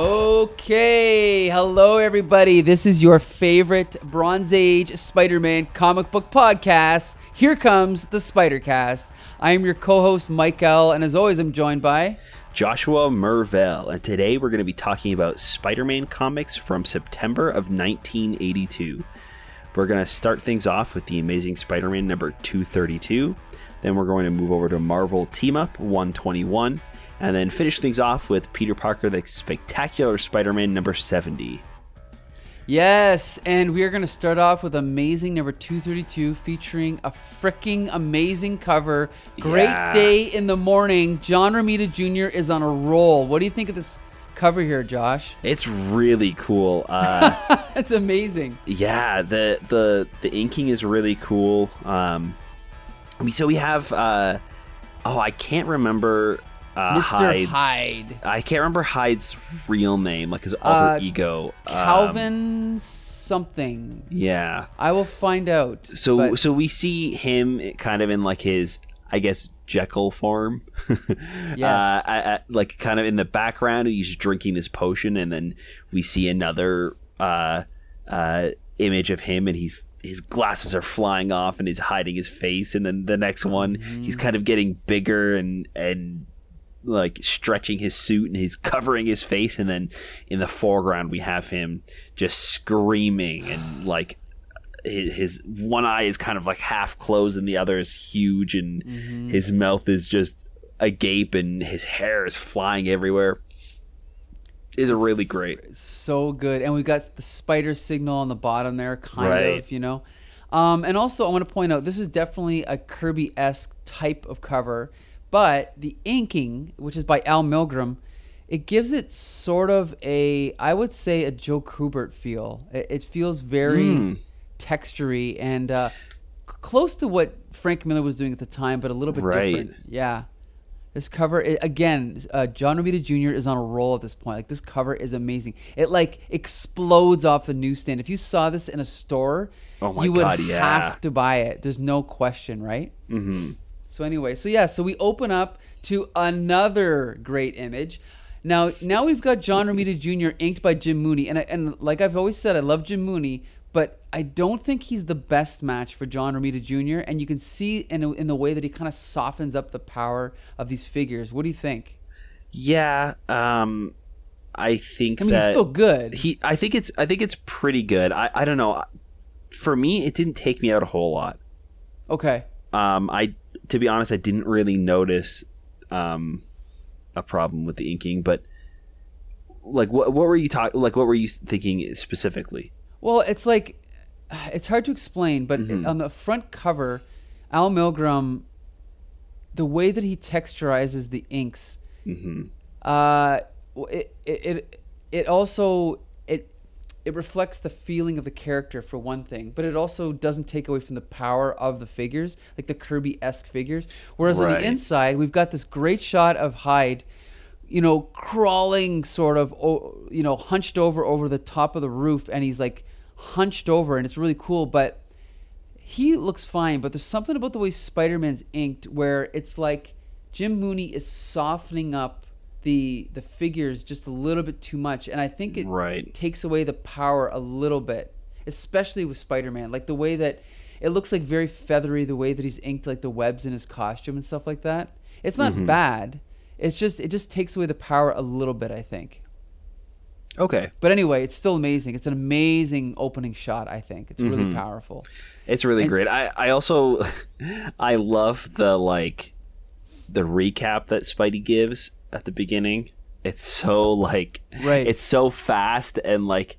Okay, hello everybody. This is your favorite Bronze Age Spider-Man comic book podcast. Here comes the Spider-Cast. I am your co-host Mike L, and as always, I'm joined by Joshua Mervell, and today we're going to be talking about Spider Man comics from September of 1982. We're going to start things off with the Amazing Spider Man number 232, then we're going to move over to Marvel Team Up 121, and then finish things off with Peter Parker the Spectacular Spider Man number 70. Yes, and we are going to start off with Amazing number 232 featuring a freaking amazing cover. Great Yeah. day in the morning. John Romita Jr. is on a roll. What do you think of this cover here, Josh? It's really cool. Uh, It's amazing. yeah the the the inking is really cool um we so we have uh oh i can't remember uh Mr. Hyde's- Hyde. i can't remember hyde's real name like his alter Uh, ego Um, Calvin something. yeah I will find out. so but- so we see him kind of in like his i guess jekyll form Yes. uh, I, I, like kind of in the background and he's drinking this potion and then we see another uh uh image of him and he's his glasses are flying off and he's hiding his face and then the next one he's kind of getting bigger and and like stretching his suit and he's covering his face and then in the foreground we have him just screaming and like his, his one eye is kind of like half closed and the other is huge and his mouth is just agape and his hair is flying everywhere is a really great so good. And we've got the spider signal on the bottom there, kind Right. of, you know. Um, and also, I want to point out this is definitely a Kirby esque type of cover, but the inking, which is by Al Milgrom, it gives it sort of a, I would say, a Joe Kubert feel. It, it feels very Mm. textury and uh, c- close to what Frank Miller was doing at the time, but a little bit Right. different. Yeah. This cover i- again, uh, John Romita Jr. is on a roll at this point. Like this cover is amazing. It like explodes off the newsstand. If you saw this in a store, Oh you would God, yeah. have to buy it. There's no question, right? mm-hmm. So anyway, so yeah, so we open up to another great image. Now, now we've got John Romita Jr. inked by Jim Mooney, and I, and like I've always said, I love Jim Mooney, but I don't think he's the best match for John Romita Jr. And you can see in in the way that he kind of softens up the power of these figures. What do you think? yeah um i think I mean, he's still good. he i think it's i think it's pretty good i i don't know for me it didn't take me out a whole lot okay, um i to be honest i didn't really notice um a problem with the inking but like what what were you talking like what were you thinking specifically Well, it's like it's hard to explain, but Mm-hmm. on the front cover, Al Milgrom, the way that he texturizes the inks, mm-hmm. uh, it, it it it also it reflects the feeling of the character for one thing, but it also doesn't take away from the power of the figures, like the Kirby esque figures. Whereas on the inside, we've got this great shot of Hyde, you know, crawling sort of, you know, hunched over over the top of the roof, and he's like hunched over, and it's really cool, but he looks fine, but there's something about the way Spider-Man's inked where it's like Jim Mooney is softening up the the figures just a little bit too much, and I think it Right. takes away the power a little bit, especially with Spider-Man. Like the way that it looks like very feathery, the way that he's inked like the webs in his costume and stuff like that. It's not mm-hmm. bad. It's just it just takes away the power a little bit, I think. okay But anyway, it's still amazing. It's an amazing opening shot. I think it's really mm-hmm. powerful. It's really And- great. I, I also I love the like the recap that Spidey gives at the beginning. It's so like Right. It's so fast and like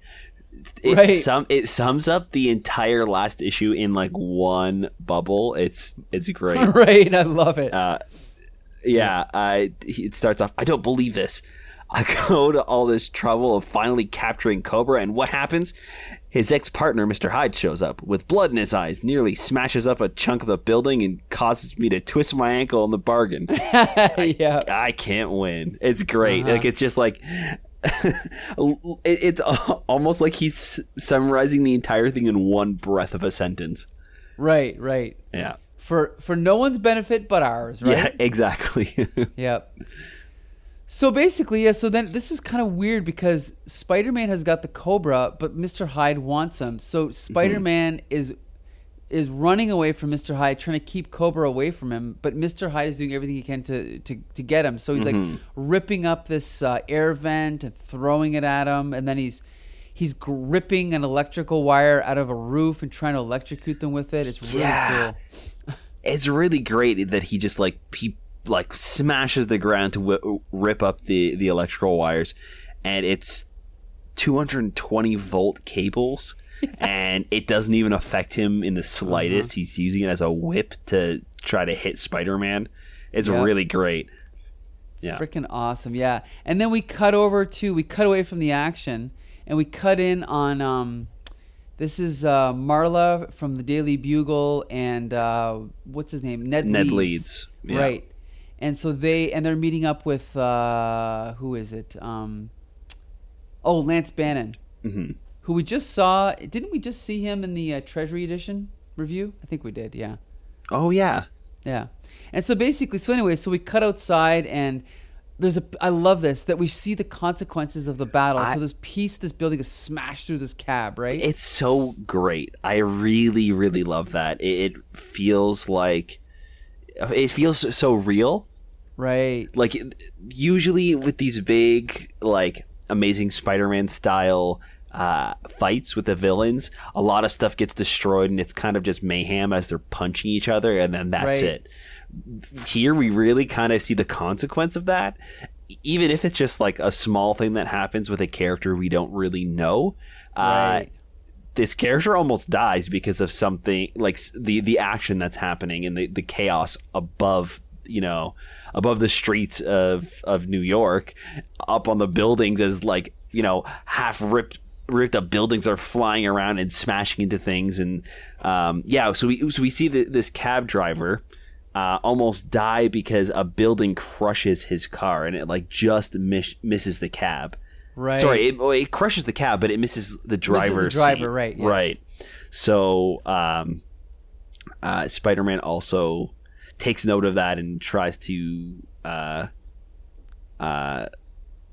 it Right. sum it sums up the entire last issue in like one bubble. It's it's great. right, I love it. Uh, yeah, I it starts off. I don't believe this. I go to all this trouble of finally capturing Cobra, and what happens? His ex partner, Mr. Hyde, shows up with blood in his eyes, nearly smashes up a chunk of the building, and causes me to twist my ankle in the bargain. yeah. I can't win. It's great. Uh-huh. Like it's just like it's almost like he's summarizing the entire thing in one breath of a sentence. Right, right. Yeah. For for no one's benefit but ours, right? Yeah, exactly. Yep. So basically, yeah. So then this is kind of weird because Spider-Man has got the Cobra, but Mr. Hyde wants him. So Spider-Man is is running away from Mr. Hyde, trying to keep Cobra away from him. But Mr. Hyde is doing everything he can to to, to get him. So he's like ripping up this uh, air vent and throwing it at him, and then he's he's gripping an electrical wire out of a roof and trying to electrocute them with it. It's really Yeah. cool. it's really great that he just like he like smashes the ground to w- rip up the the electrical wires and it's 220 volt cables and it doesn't even affect him in the slightest he's using it as a whip to try to hit spider-man it's Yeah. really great yeah Freaking awesome, yeah. And then we cut over to we cut away from the action and we cut in on um this is uh, Marla from the Daily Bugle and uh, what's his name? Ned Ned Leeds. Leeds, yeah. Right. And so they and they're meeting up with uh, who is it? Um, oh, Lance Bannon, hmm who we just saw. Didn't we just see him in the uh, Treasury Edition review? I think we did. Yeah. oh yeah Yeah. And so basically, so anyway, so we cut outside and there's a, I love this, that we see the consequences of the battle. I- so this piece, this building is smashed through this cab, right? It's so great. I really, really love that. It, it feels like it feels so real. right. Like usually with these big, like amazing Spider-Man style uh, fights with the villains, a lot of stuff gets destroyed, and it's kind of just mayhem as they're punching each other, and then that's Right. it. Here we really kind of see the consequence of that. Even if it's just like a small thing that happens with a character we don't really know, uh, Right. This character almost dies because of something like the the action that's happening and the, the chaos above you know above the streets of of New York up on the buildings as like you know half ripped ripped up buildings are flying around and smashing into things. And um, yeah so we so we see the, this cab driver uh, almost die because a building crushes his car and it like just miss, misses the cab Right. Sorry, it, it crushes the cab, but it misses the driver's driver, seat. right, yes. Right. So, um, uh, Spider-Man also takes note of that and tries to uh, uh,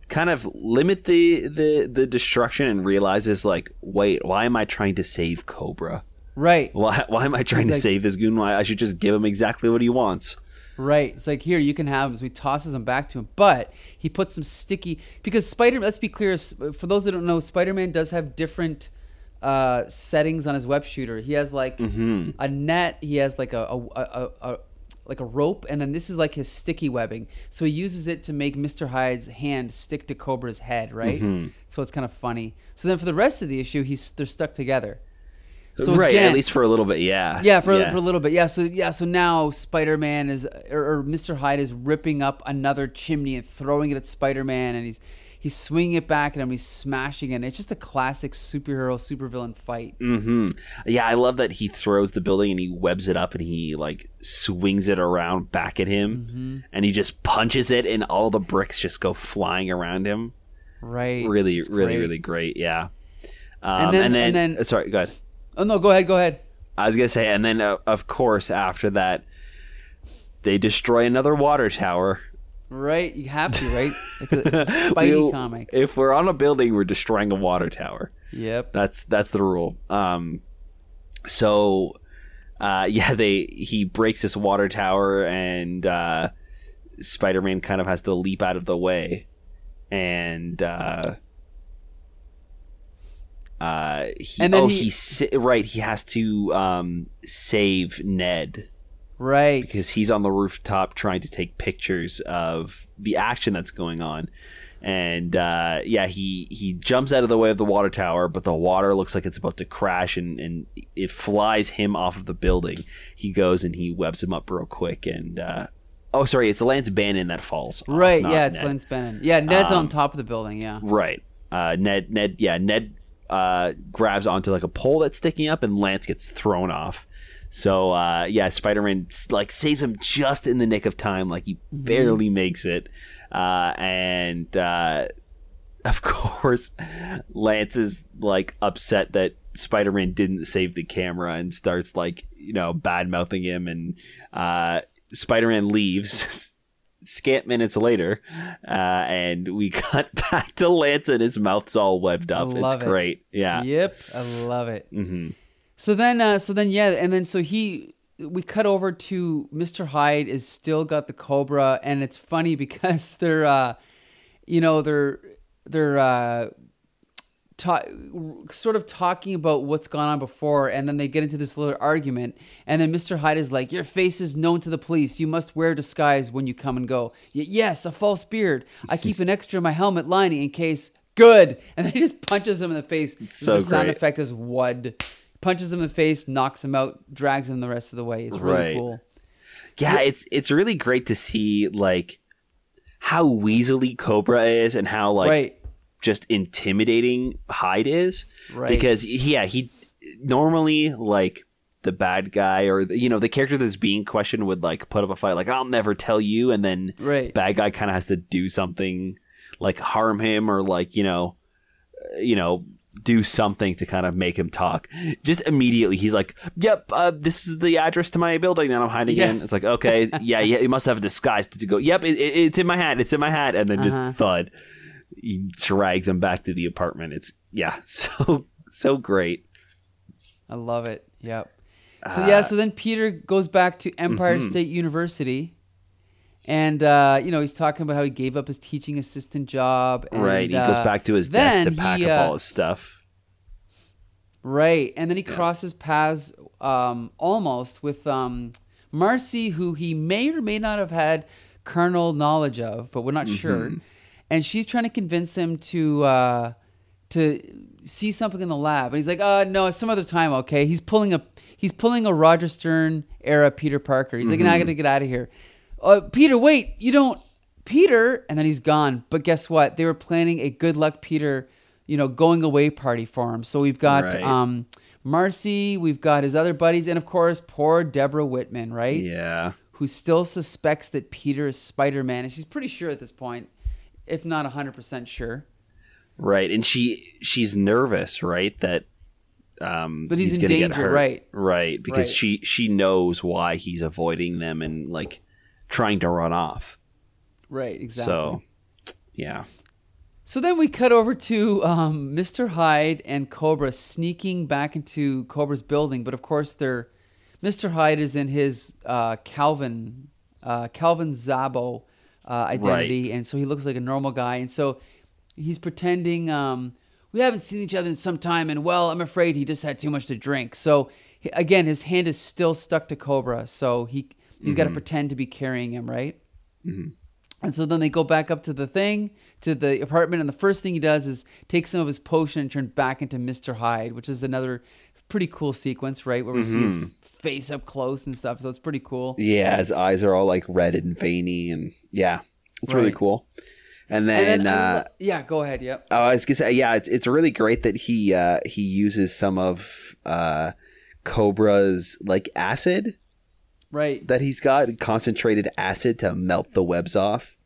kind of limit the, the the destruction and realizes like, wait, why am I trying to save Cobra? Right. Why why am I trying He's to like- save this goon? Why I should just give him exactly what he wants. Right. It's like here you can have him. So he tosses him back to him, but he puts some sticky because Spider. Let's be clear. For those that don't know, Spider Man does have different uh, settings on his web shooter. He has like Mm-hmm. a net. He has like a, a, a, a like a rope, and then this is like his sticky webbing. So he uses it to make Mister Hyde's hand stick to Cobra's head. Right. Mm-hmm. So it's kind of funny. So then for the rest of the issue, he's they're stuck together. So right, again, at least for a little bit, yeah. yeah, for, for a little bit. Yeah, so yeah, so now Spider Man is or, or Mr. Hyde is ripping up another chimney and throwing it at Spider Man, and he's he's swinging it back at him. He's smashing it. And It's just a classic superhero supervillain fight. hmm Yeah, I love that he throws the building and he webs it up and he like swings it around back at him, Mm-hmm. and he just punches it and all the bricks just go flying around him. Right. Really, really, really great. Yeah. Um, then- and then, and then- uh, sorry, go ahead. Oh no, go ahead, go ahead. I was gonna say, and then uh, of course after that, they destroy another water tower. Right, you have to, right? It's a, it's a Spidey We'll- comic. If we're on a building, we're destroying a water tower. Yep. That's that's the rule. Um, so uh, yeah, they he breaks this water tower, and uh, Spider Man kind of has to leap out of the way, and uh, uh, he, And then oh he- he right he has to um, save Ned Right. because he's on the rooftop trying to take pictures of the action that's going on. And uh, yeah, he he jumps out of the way of the water tower, but the water looks like it's about to crash, and, and it flies him off of the building. He goes and he webs him up real quick, and uh, oh, sorry, it's Lance Bannon that falls. off, right, yeah, it's Ned. Lance Bannon. Yeah, Ned's on Um, top of the building, yeah. Right. Uh, Ned, Ned, yeah, Ned uh, grabs onto like a pole that's sticking up, and Lance gets thrown off. So uh, yeah, Spider-Man like saves him just in the nick of time, like he barely makes it, uh, and uh, of course, Lance is like upset that Spider-Man didn't save the camera and starts like you know bad mouthing him, and uh, Spider-Man leaves. scant minutes later, uh, and we cut back to Lance and his mouth's all webbed up. It's love it. great. Yeah. Yep, I love it. hmm So then, uh, so then, yeah, and then so he, we cut over to Mr. Hyde is still got the cobra, and it's funny because they're, uh, you know, they're they're uh, ta- sort of talking about what's gone on before, and then they get into this little argument, and then Mr. Hyde is like, "Your face is known to the police. You must wear disguise when you come and go." Y- yes, a false beard. I keep an extra in my helmet lining in case. Good, and then he just punches him in the face. so the sound great. effect is wud. Punches him in the face, knocks him out, drags him the rest of the way. It's really Right. cool. Yeah, it's it's really great to see like how weaselly Cobra is and how like right, just intimidating Hyde is. right. Because yeah, he normally like the bad guy or you know the character that's being questioned would like put up a fight like I'll never tell you, and then right. bad guy kind of has to do something like harm him or like you know you know do something to kind of make him talk just immediately he's like yep uh, this is the address to my building that i'm hiding Yeah. in it's like okay yeah yeah you must have a disguise to go yep it, it, it's in my hat it's in my hat and then just Uh-huh. thud he drags him back to the apartment it's yeah so so great I love it. Yep. So yeah, so then Peter goes back to Empire mhm. State University, and uh, you know he's talking about how he gave up his teaching assistant job. And, right he uh, goes back to his desk to pack he, up uh, all his stuff Right, and then he crosses paths um, almost with um, Marcy, who he may or may not have had carnal knowledge of, but we're not sure. And she's trying to convince him to uh, to see something in the lab, and he's like, "Uh, no, some other time, okay." He's pulling a he's pulling a Roger Stern era Peter Parker. He's like, "Nah, "I got to get out of here." Uh, Peter, wait, you don't, Peter, and then he's gone. But guess what? They were planning a good luck Peter, you know, going away party for him. So we've got Right. um, Marcy, we've got his other buddies, and of course, poor Deborah Whitman, right? yeah Who still suspects that Peter is Spider Man, and she's pretty sure at this point, if not hundred percent sure. Right, and she she's nervous, right? That um But he's in gonna get danger, right. Right, because Right. she she knows why he's avoiding them and like trying to run off. Right, exactly. So, yeah. So then we cut over to um, Mr. Hyde and Cobra sneaking back into Cobra's building, but of course they're Mr. Hyde is in his uh, Calvin uh, Calvin Zabo uh, identity, and so he looks like a normal guy, and so he's pretending um, we haven't seen each other in some time, and well, I'm afraid he just had too much to drink. So he- again, his hand is still stuck to Cobra, so he he's got to pretend to be carrying him, right? And so then they go back up to the thing, to the apartment, and the first thing he does is take some of his potion and turn back into Mr. Hyde, which is another pretty cool sequence, right? Where we see his face up close and stuff. So it's pretty cool. Yeah, his eyes are all like red and veiny and yeah. It's really cool. And And then, then, I uh yeah, go ahead. Yep. oh, I was gonna say, yeah, it's it's really great that he uh he uses some of uh Cobra's like acid Right. that he's got concentrated acid to melt the webs off.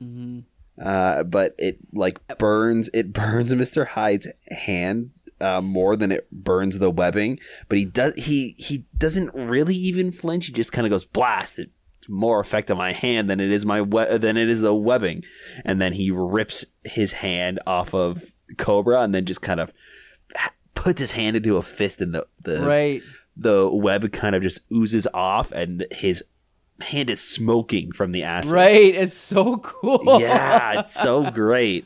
hmm Uh, but it like burns it burns Mr. Hyde's hand uh, more than it burns the webbing. But he does he he doesn't really even flinch. He just kind of goes blast. It's more effect on my hand than it is my we- than it is the webbing. And then he rips his hand off of Cobra and then just kind of puts his hand into a fist and the the Right. the web kind of just oozes off and his hand is smoking from the acid. Right. It's so cool. Yeah, it's so great.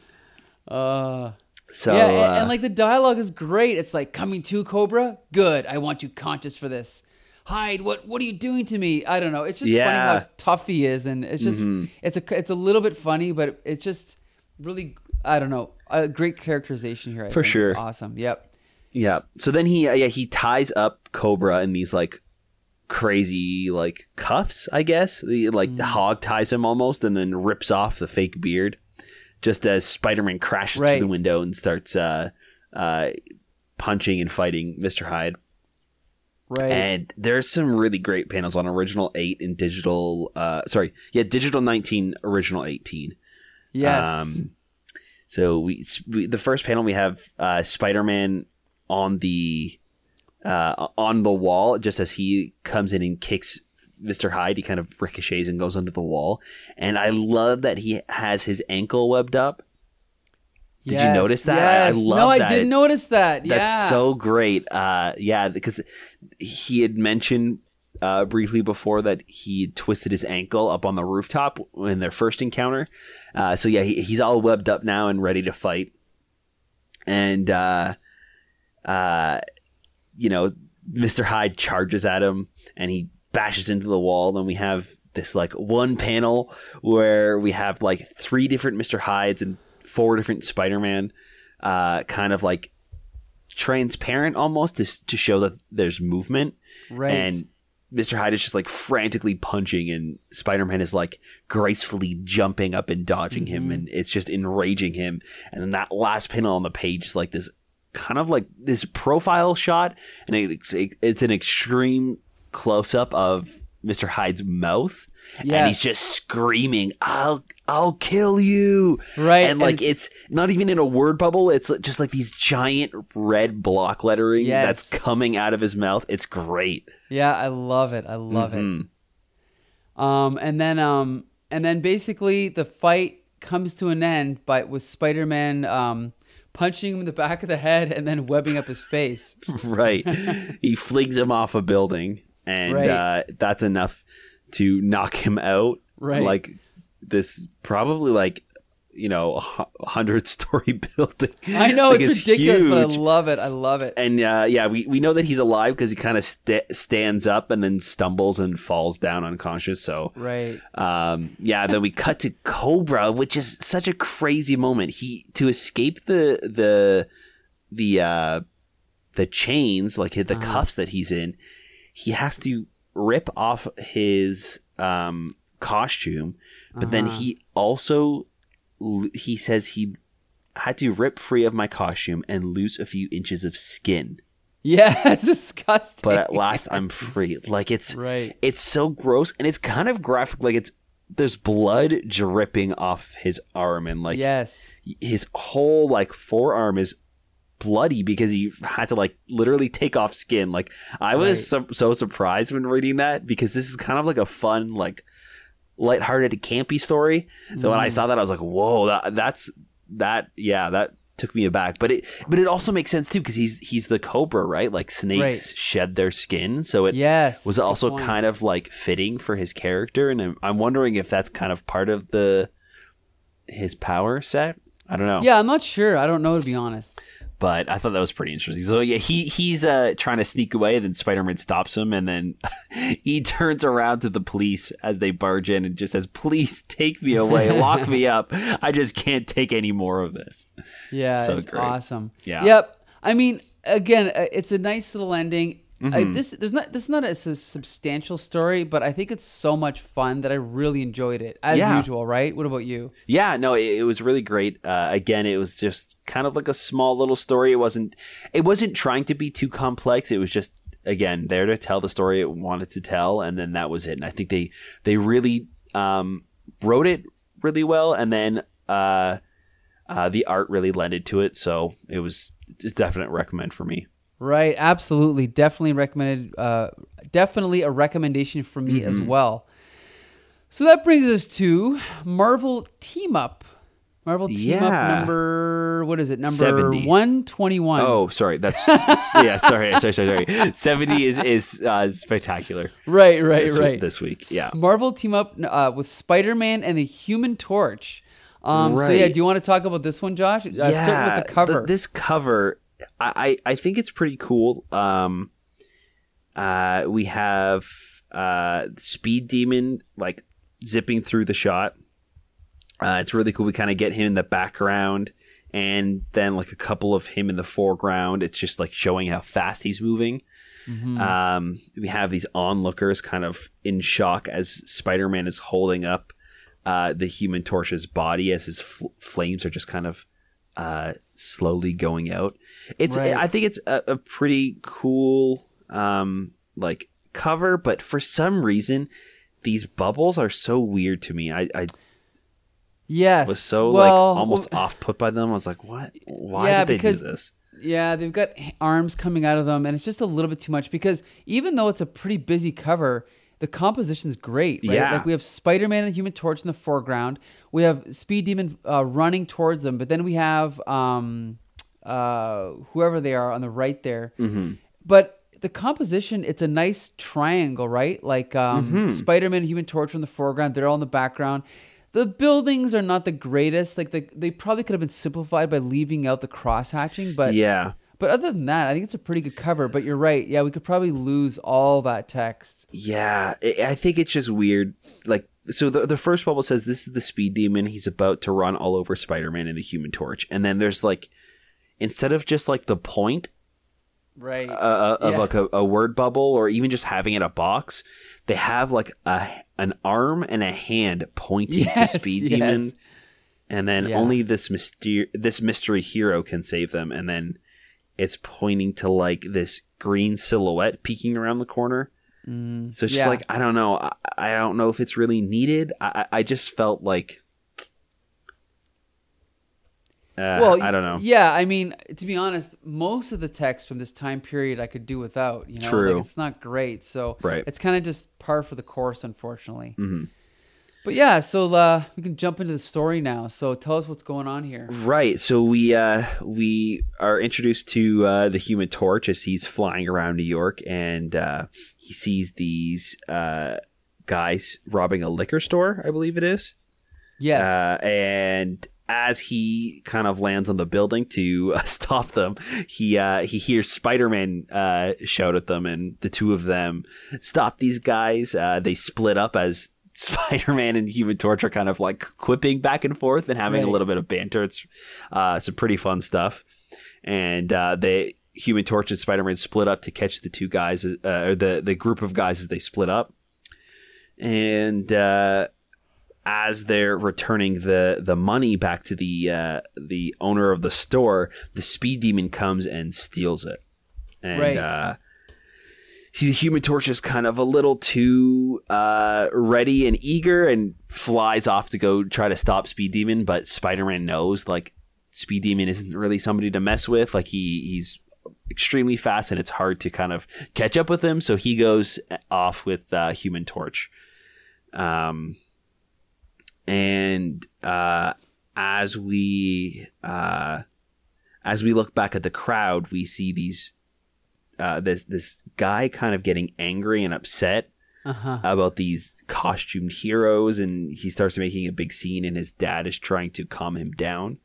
Uh, So yeah, and, uh, and like the dialogue is great. It's like coming to Cobra. Good. I want you conscious for this. Hyde, what what are you doing to me? I don't know. It's just Yeah. funny how tough he is, and it's just it's a it's a little bit funny, but it's just really I don't know a great characterization here. I For think. It's sure. awesome. Yep. yeah. So then he uh, yeah he ties up Cobra in these like crazy like cuffs, I guess. The like Mm. the hog ties him almost, and then rips off the fake beard, just as Spider Man crashes Right. through the window and starts uh, uh, punching and fighting Mister Hyde. Right. And there's some really great panels on original eight and digital. Uh, sorry, yeah, digital nineteen, original eighteen. yes. Um, so we, we the first panel we have uh, Spider-Man on the uh, on the wall just as he comes in and kicks Mr. Hyde. He kind of ricochets and goes under the wall. And I love that he has his ankle webbed up. Did you notice that? I- I yes. love No, I that. did It's- notice that. That's yeah. so great. Uh, yeah, because he had mentioned uh, briefly before that he twisted his ankle up on the rooftop in their first encounter. Uh, so yeah, he, he's all webbed up now and ready to fight. And uh, uh, you know, Mister Hyde charges at him and he bashes into the wall. Then we have this like one panel where we have like three different Mister Hydes and four different Spider Man, uh, kind of like transparent almost to, to show that there's movement. right. And Mr. Hyde is just like frantically punching, and Spider Man is like gracefully jumping up and dodging him, Mhm. and it's just enraging him. And then that last panel on the page is like this kind of like this profile shot, and it's, it's an extreme close up of Mr. Hyde's mouth, and he's just screaming, "I'll, I'll kill you!" right. and like it's, not even in a word bubble it's just like these giant red block lettering Yes. that's coming out of his mouth it's great yeah, I love it. I love it. Mhm. Um, and then um, and then basically the fight comes to an end, but with Spider-Man um, punching him in the back of the head and then webbing up his face. right he flings him off a building and Right. uh, that's enough to knock him out Right. like this probably like you know a hundred story building I know Like, it's, ridiculous, but I love it. I love it. and uh, yeah, we, we know that he's alive because he kind of st- stands up and then stumbles and falls down unconscious. So Right. Um, yeah, then we cut to Cobra, which is such a crazy moment. He to escape the the the uh, the chains, like the Uh-huh. cuffs that he's in, he has to rip off his um, costume, but then Uh-huh. he also he says he had to rip free of my costume and lose a few inches of skin. Yeah, it's disgusting. But at last, I'm free. Like it's right. it's so gross and it's kind of graphic like it's there's blood dripping off his arm and like yes. his whole like forearm is bloody because he had to like literally take off skin like i was so, so surprised when reading that because this is kind of like a fun like lighthearted campy story so when i Mhm. saw that i was like whoa that, that's that yeah that took me aback but it but it also makes sense too because he's he's the cobra right like snakes Right. shed their skin so it yes. was also point. kind of like fitting for his character and I'm, I'm wondering if that's kind of part of the his power set i don't know Yeah, I'm not sure. I don't know to be honest. But i thought that was pretty interesting so yeah he he's uh trying to sneak away then spider-man stops him and then he turns around to the police as they barge in and just says please take me away lock me up i just can't take any more of this Yeah, So it's great. awesome. Yeah. Yep. I mean, again, uh, it's a nice little ending. I, Mhm. this there's not this is not a substantial story, but I think it's so much fun that I really enjoyed it as Yeah. usual. Right? What about you? Yeah, no, it, it was really great. Uh, again, it was just kind of like a small little story. It wasn't it wasn't trying to be too complex. It was just again there to tell the story it wanted to tell, and then that was it. And I think they they really um, wrote it really well, and then uh, uh, the art really lended to it. So it was it's definite recommend for me. Right, absolutely, definitely recommended. Uh, definitely a recommendation from me as Mm-hmm. well. So that brings us to Marvel Team Up. Marvel Team Up number what is it? Number 70. one twenty one. Oh, sorry, that's yeah, sorry, sorry, sorry, sorry. Seventy is is uh, spectacular. right, right, this, right. this week. Yeah. Marvel team up uh, with Spider Man and the Human Torch. Um, So yeah, do you want to talk about this one, Josh? Uh, starting with the cover. th- this cover, I, I think it's pretty cool. Um, uh, we have uh, Speed Demon like zipping through the shot. Uh, it's really cool. We kind of get him in the background, and then like a couple of him in the foreground. It's just like showing how fast he's moving. Mhm. Um, we have these onlookers kind of in shock as Spider Man is holding up uh, the Human Torch's body as his fl- flames are just kind of uh, slowly going out. It's Right. I think it's a, a pretty cool um, like cover, but for some reason these bubbles are so weird to me. I, I yes. was so well, like almost off put by them. I was like, what? Why Yeah, did they because do this? Yeah, they've got arms coming out of them, and it's just a little bit too much because even though it's a pretty busy cover, the composition's great. Right? Yeah. Like we have Spider Man and Human Torch in the foreground. We have Speed Demon uh, running towards them, but then we have um, uh, whoever they are on the right there. Mm-hmm. But the composition, it's a nice triangle, right? Like um, Mm-hmm. Spider Man and Human Torch in the foreground. They're all in the background. The buildings are not the greatest. Like the, they probably could have been simplified by leaving out the cross hatching, but yeah. But other than that, I think it's a pretty good cover. But you're right. Yeah, we could probably lose all that text. Yeah, I think it's just weird. Like, so the the first bubble says this is the speed demon. He's about to run all over Spider Man and the Human Torch, and then there's like, instead of just like the point Right. uh, of Yeah. like a, a word bubble, or even just having it a box, they have like a an arm and a hand pointing Yes, to Speed yes. Demon, and then Yeah. only this myster- this mystery hero can save them, and then it's pointing to like this green silhouette peeking around the corner. Mm, So it's just like I don't know. I, I don't know if it's really needed. I, I just felt like. Uh, well, I don't know. Yeah, I mean, to be honest, most of the text from this time period I could do without. You know, True. Like, it's not great, so Right. it's kind of just par for the course, unfortunately. Mhm. But yeah, so uh, we can jump into the story now. So tell us what's going on here. Right. So we uh, we are introduced to uh, the Human Torch as he's flying around New York, and uh, he sees these uh, guys robbing a liquor store. I believe it is. Yes. Uh, and as he kind of lands on the building to uh, stop them, he uh, he hears Spider Man uh, shout at them, and the two of them stop these guys. Uh, they split up as Spider Man and Human Torch are kind of like quipping back and forth and having a little bit of banter. It's uh, some pretty fun stuff, and uh, they. Human Torch and Spider Man split up to catch the two guys, uh, or the the group of guys as they split up, and uh, as they're returning the the money back to the uh, the owner of the store, the speed demon comes and steals it. And Right. Uh, he, Human Torch is kind of a little too uh, ready and eager and flies off to go try to stop Speed Demon, but Spider Man knows like Speed Demon isn't really somebody to mess with. Like he he's extremely fast and it's hard to kind of catch up with him. So he goes off with uh, Human Torch. Um, and uh, as we uh, as we look back at the crowd, we see these uh, this this guy kind of getting angry and upset Uh huh. about these costumed heroes, and he starts making a big scene, and his dad is trying to calm him down.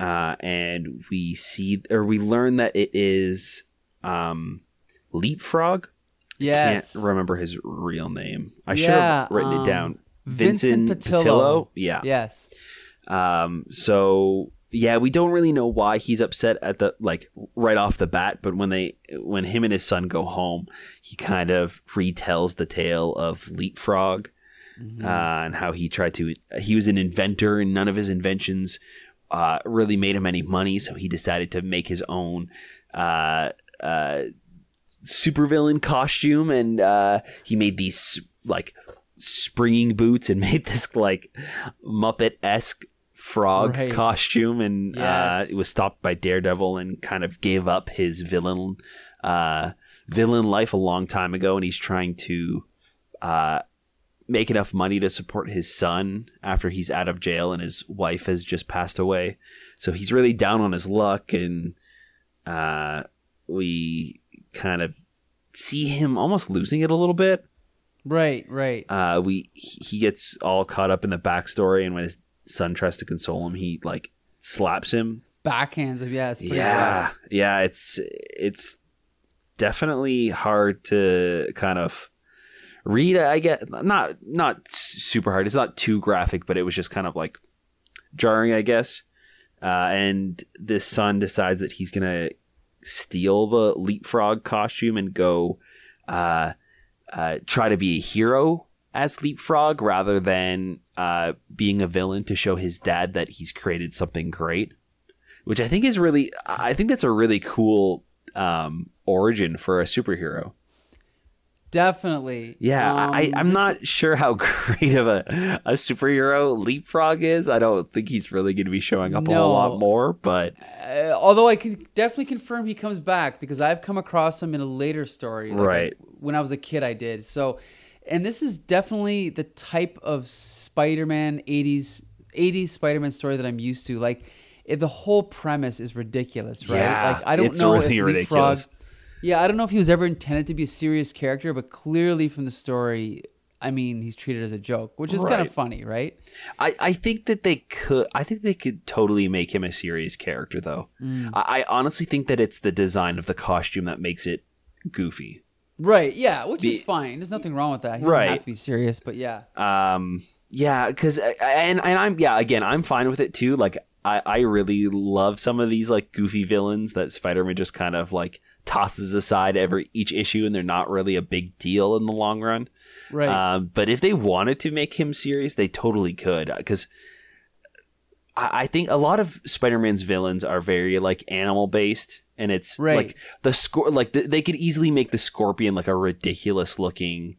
Uh, and we see or we learn that it is um, Leapfrog. Yes. Can't remember his real name. I should have written um, it down. Vincent Patilio. Yeah. Yes. Um, so yeah, we don't really know why he's upset at the like right off the bat, but when they when him and his son go home, he kind of retells the tale of Leapfrog Mhm. uh, and how he tried to he was an inventor and none of his inventions uh, really made him any money, so he decided to make his own uh, uh, supervillain costume, and uh, he made these like springing boots and made this like Muppet esque frog Right. costume, and uh, Yes. it was stopped by Daredevil and kind of gave up his villain uh, villain life a long time ago, and he's trying to. Uh, make enough money to support his son after he's out of jail and his wife has just passed away. So he's really down on his luck, and uh, we kind of see him almost losing it a little bit. Right. Right. Uh, we he gets all caught up in the backstory, and when his son tries to console him, he like slaps him. Backhands. of Yeah. Yeah, rough. yeah, it's it's definitely hard to kind of read. I get not not super hard. It's not too graphic, but it was just kind of like jarring, I guess. Uh, and this son decides that he's gonna steal the leapfrog costume and go uh, uh, try to be a hero as leapfrog rather than uh, being a villain to show his dad that he's created something great which I think is really I think that's a really cool um, origin for a superhero. Definitely. Yeah, Um, I, I'm not sure how great of a, a superhero Leapfrog is. I don't think he's really going to be showing up a whole lot more, but Uh, although I can definitely confirm he comes back because I've come across him in a later story. like I- Right. when I was a kid, I did. So, and this is definitely the type of Spider-Man 80s 80s Spider-Man story that I'm used to. Like, if the whole premise is ridiculous, right? Yeah, like I don't it's know really if ridiculous. Leapfrog. Yeah, I don't know if he was ever intended to be a serious character, but clearly from the story, I mean, he's treated as a joke, which is kind of funny, right? I, I think that they could. I think they could totally make him a serious character, though. Mm. I, I honestly think that it's the design of the costume that makes it goofy. Right. Yeah, which Be- is fine. There's nothing wrong with that. He doesn't Right. have to be serious, but yeah. Um, yeah, because and and I'm yeah again I'm fine with it too. Like I I really love some of these like goofy villains that Spider Man just kind of like tosses aside every each issue, and they're not really a big deal in the long run. Right. Um, but if they wanted to make him serious, they totally could. Because I, I think a lot of Spider-Man's villains are very like animal based, and it's Right. like the score. Like the, they could easily make the Scorpion like a ridiculous looking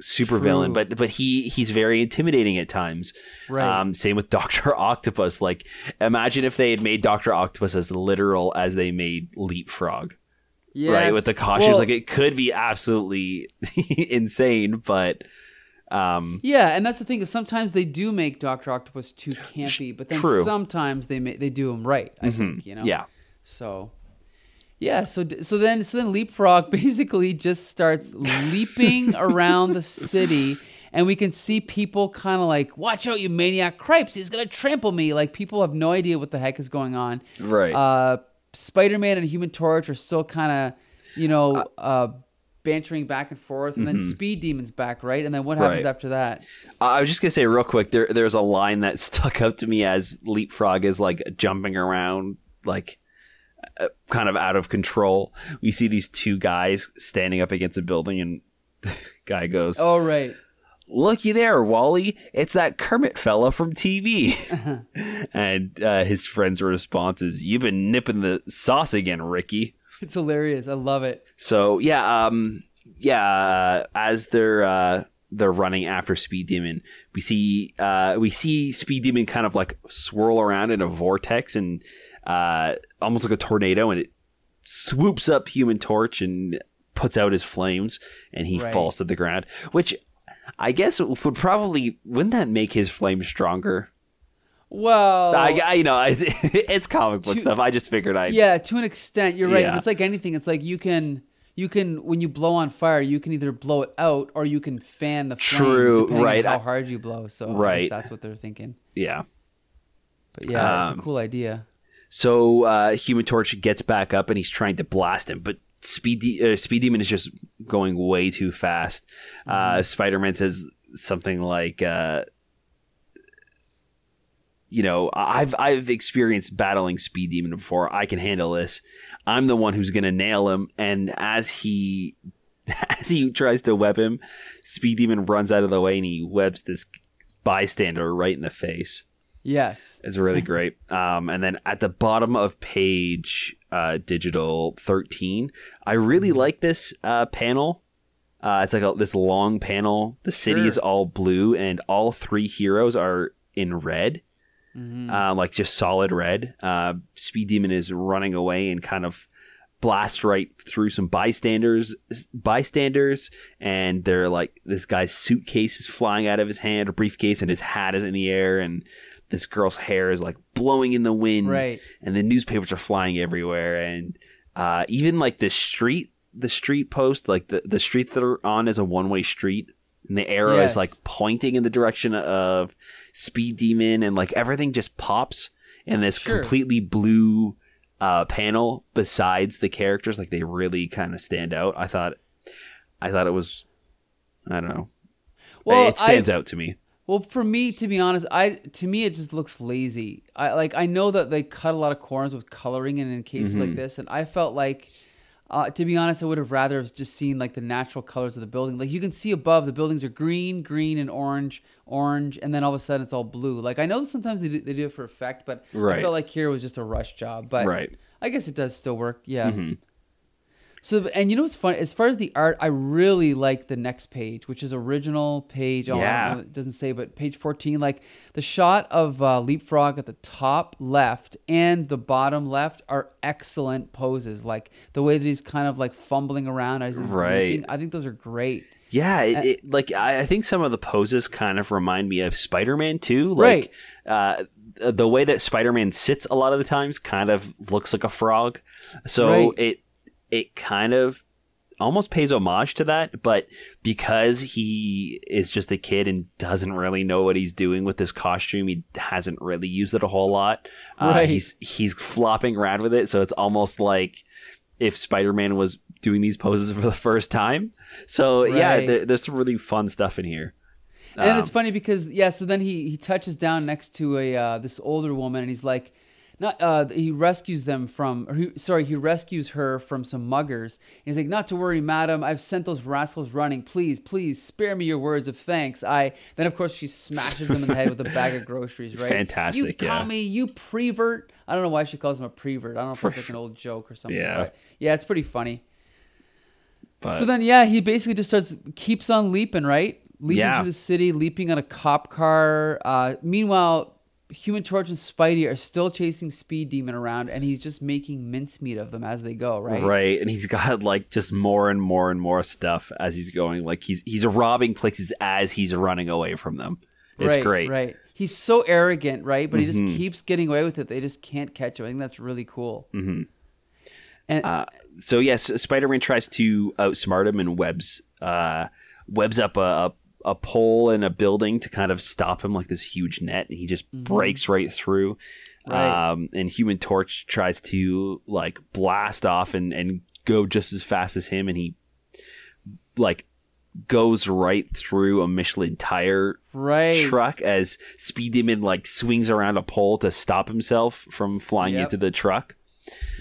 super villain, but but he he's very intimidating at times. Right. Um, same with Doctor Octopus. Like imagine if they had made Doctor Octopus as literal as they made Leapfrog Yes. right with the costumes Well, like it could be absolutely insane but um Yeah, and that's the thing is sometimes they do make Doctor Octopus too campy, but then True. sometimes they ma- they do him right. I think you know. yeah So. Yeah, so so then so then Leapfrog basically just starts leaping around the city, and we can see people kind of like, "Watch out, you maniac! Cripes, he's gonna trample me!" Like people have no idea what the heck is going on. Right. Uh, Spider-Man and Human Torch are still kind of, you know, uh, bantering back and forth, and then Speed Demon's back, right? And then what happens Mm-hmm. Right. after that? i was just gonna say real quick there there's a line that stuck up to me as leapfrog is like jumping around like uh, kind of out of control we see these two guys standing up against a building and guy goes Oh, right. looky there wally it's that kermit fella from tv and uh, his friend's response is you've been nipping the sauce again ricky It's hilarious. I love it. So yeah, um, yeah. Uh, as they're uh, they're running after Speed Demon, we see uh, we see Speed Demon kind of like swirl around in a vortex and uh, almost like a tornado, and it swoops up Human Torch and puts out his flames, and he Right. falls to the ground. Which I guess would probably wouldn't that make his flames stronger? Well, I, I you know it's, it's comic book To- stuff. I just figured I yeah, to an extent, you're right. Yeah. It's like anything. It's like you can you can when you blow on fire, you can either blow it out or you can fan the flame. True, depending right. On how I- hard you blow. So I guess Right. that's what they're thinking. yeah. But yeah, it's Um, a cool idea. So uh, Human Torch gets back up and he's trying to blast him, but Speed De- uh, Speed Demon is just going way too fast. Uh, Spider Man says something like, uh, "You know, I've I've experienced battling Speed Demon before. I can handle this. I'm the one who's gonna nail him." And as he as he tries to web him, Speed Demon runs out of the way and he webs this bystander right in the face. Yes. It's really great. Um, and then at the bottom of page uh, digital 13, I really Mm-hmm. like this uh, panel. Uh, it's like a, this long panel. The city Sure. is all blue, and all three heroes are in red, Mhm. uh, like just solid red. Uh, Speed Demon is running away and kind of blast right through some bystanders bystanders and they're like this guy's suitcase is flying out of his hand a briefcase and his hat is in the air and this girl's hair is like blowing in the wind Right. and the newspapers are flying everywhere and uh, even like the street the street post like the, the street that they're on is a one-way street and the arrow Yes. is like pointing in the direction of speed demon and like everything just pops in this Sure. completely blue uh, panel besides the characters like they really kind of stand out i thought i thought it was i don't know Well, it stands I, out to me Well, for me, to be honest, I to me it just looks lazy. I like I know that they cut a lot of corners with coloring and in cases Mm-hmm. like this, and I felt like, uh, to be honest, I would have rather have just seen like the natural colors of the building. Like you can see above, the buildings are green, green, and orange, orange, and then all of a sudden it's all blue. Like I know sometimes they do, they do it for effect, but I felt like here was just a rush job. But Right. I guess it does still work. Yeah. Mhm. So and you know what's funny? As far as the art, I really like the next page, which is original page. Oh, I don't Yeah. know, it doesn't say, but page fourteen. Like the shot of uh, Leapfrog at the top left and the bottom left are excellent poses. Like the way that he's kind of like fumbling around as he's Right. leaping. I think those are great. Yeah, it, it, like I, I think some of the poses kind of remind me of Spider-Man too. Like, uh, the way that Spider-Man sits a lot of the times kind of looks like a frog. So Right. it it kind of almost pays homage to that, but because he is just a kid and doesn't really know what he's doing with this costume, he hasn't really used it a whole lot. Uh, Right. He's he's flopping around with it, so it's almost like if Spider-Man was doing these poses for the first time. So yeah, Right. there, there's some really fun stuff in here. And Um, it's funny because yeah, so then he he touches down next to a uh, this older woman and he's like, not uh, he rescues them from or he, sorry he rescues her from some muggers. And he's like, not to worry, madam, I've sent those rascals running. Please, please spare me your words of thanks. I then of course she smashes him in the head with a bag of groceries. right? fantastic, You yeah. call me you prevert. I don't know why she calls him a prevert. I don't know if it's like an old joke or something. Yeah. But yeah, it's pretty funny. but- So then, yeah, he basically just starts keeps on leaping, right? Leaping Yeah. through the city, leaping on a cop car. Uh, meanwhile, Human Torch and Spidey are still chasing Speed Demon around, and he's just making mincemeat of them as they go, right? Right, and he's got like just more and more and more stuff as he's going. Like he's he's robbing places as he's running away from them. It's right, great. Right. He's so arrogant, right? But he Mhm. just keeps getting away with it. They just can't catch him. I think that's really cool. hmm And Uh, so yes, Spider-Man tries to outsmart him and webs uh, webs up a, a a pole in a building to kind of stop him like this huge net, and he just breaks right through. Right. Um, and Human Torch tries to like blast off and and go just as fast as him, and he like goes right through a Michelin tire right. truck as Speed Demon like swings around a pole to stop himself from flying Yep. into the truck.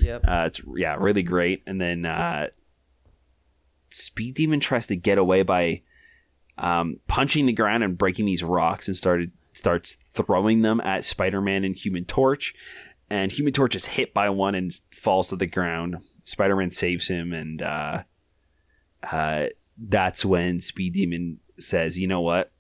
Yep. Uh, it's yeah, really great. And then uh, Speed Demon tries to get away by um, punching the ground and breaking these rocks, and started starts throwing them at Spider Man and Human Torch. And Human Torch is hit by one and falls to the ground. Spider Man saves him, and uh, uh, that's when Speed Demon says, "You know what?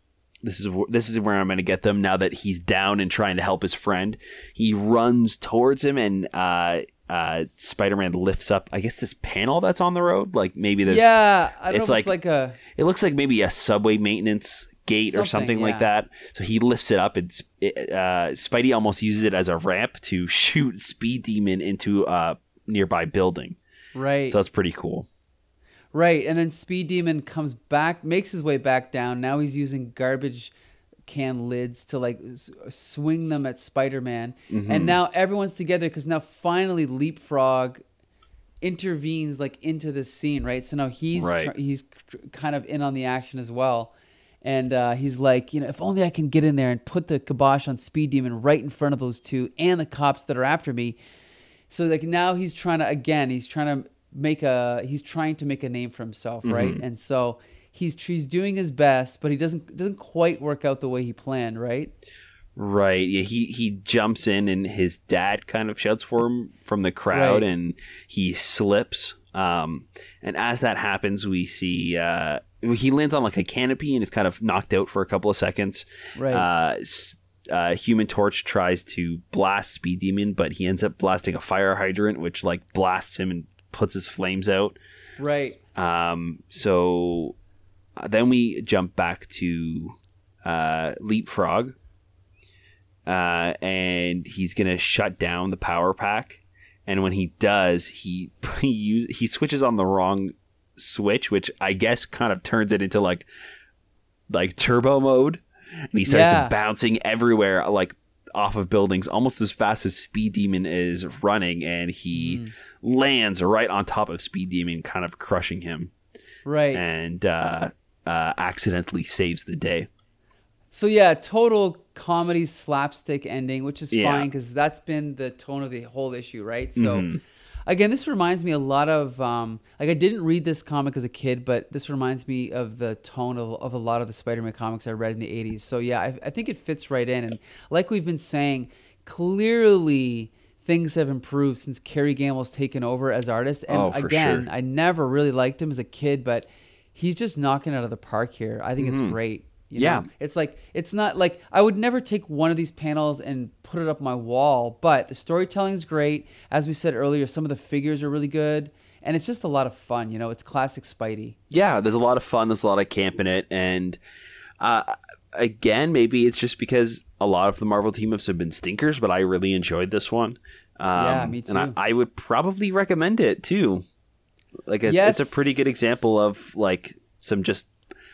This is this is where I'm going to get them." Now that he's down and trying to help his friend, he runs towards him, and uh, uh, Spider Man lifts up. I guess this panel that's on the road, like maybe there's. yeah, I don't it's know like- it's like a It looks like maybe a subway maintenance gate or Something, something like that. So he lifts it up, and uh, Spidey almost uses it as a ramp to shoot Speed Demon into a nearby building. right. So that's pretty cool. Right, and then Speed Demon comes back, makes his way back down. Now he's using garbage can lids to like s- swing them at Spider-Man. Mm-hmm. And now everyone's together because now finally Leapfrog intervenes like into this scene, right? So now he's Right. tr- he's tr- kind of in on the action as well. And uh, he's like, you know, if only I can get in there and put the kibosh on Speed Demon right in front of those two and the cops that are after me. So like now he's trying to again he's trying to make a he's trying to make a name for himself right and so he's he's doing his best but he doesn't doesn't quite work out the way he planned right Right. Yeah. He he jumps in, and his dad kind of shouts for him from the crowd, Right. and he slips. Um, and as that happens, we see uh, he lands on like a canopy and is kind of knocked out for a couple of seconds. Right. Uh, uh, Human Torch tries to blast Speed Demon, but he ends up blasting a fire hydrant, which like blasts him and puts his flames out. right Um, so uh, then we jump back to uh, Leapfrog, uh, and he's gonna shut down the power pack. And when he does, he he use, he switches on the wrong switch, which I guess kind of turns it into like like turbo mode, and he starts Yeah. bouncing everywhere, like off of buildings, almost as fast as Speed Demon is running, and he lands right on top of Speed Demon, kind of crushing him, right. And uh, uh, accidentally saves the day. so yeah total comedy slapstick ending which is Yeah. fine because that's been the tone of the whole issue right so Mhm. again this reminds me a lot of um, like i didn't read this comic as a kid but this reminds me of the tone of, of a lot of the spider-man comics i read in the 80s so yeah I, I think it fits right in and like we've been saying clearly things have improved since Kerry Gammill's taken over as artist. And Oh, for again, sure. I never really liked him as a kid, but he's just knocking it out of the park here. I think it's great. you Mm-hmm. Yeah. know? It's like it's not like I would never take one of these panels and put it up my wall, but the storytelling's great. As we said earlier, some of the figures are really good. And it's just a lot of fun, you know. It's classic Spidey. yeah, there's a lot of fun. There's a lot of camp in it, and uh, again, maybe it's just because a lot of the Marvel team ups have been stinkers, but I really enjoyed this one. Um, Yeah, me too. And I. I would probably recommend it too. Like it's, Yes. it's a pretty good example of like some just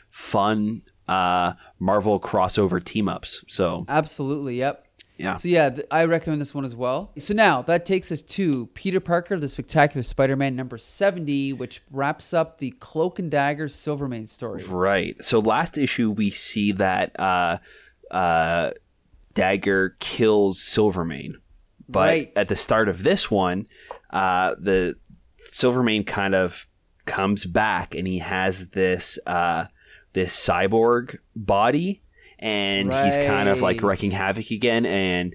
fun uh, Marvel crossover team ups. So Absolutely, yep. yeah, So yeah, th- I recommend this one as well. So now that takes us to Peter Parker, the Spectacular Spider-Man number 70, which wraps up the Cloak and Dagger Silvermane story. Right. So last issue we see that uh, uh, Dagger kills Silvermane, but Right. at the start of this one, uh, the Silvermane kind of comes back and he has this uh, this cyborg body, and he's kind of like Right. wrecking havoc again and.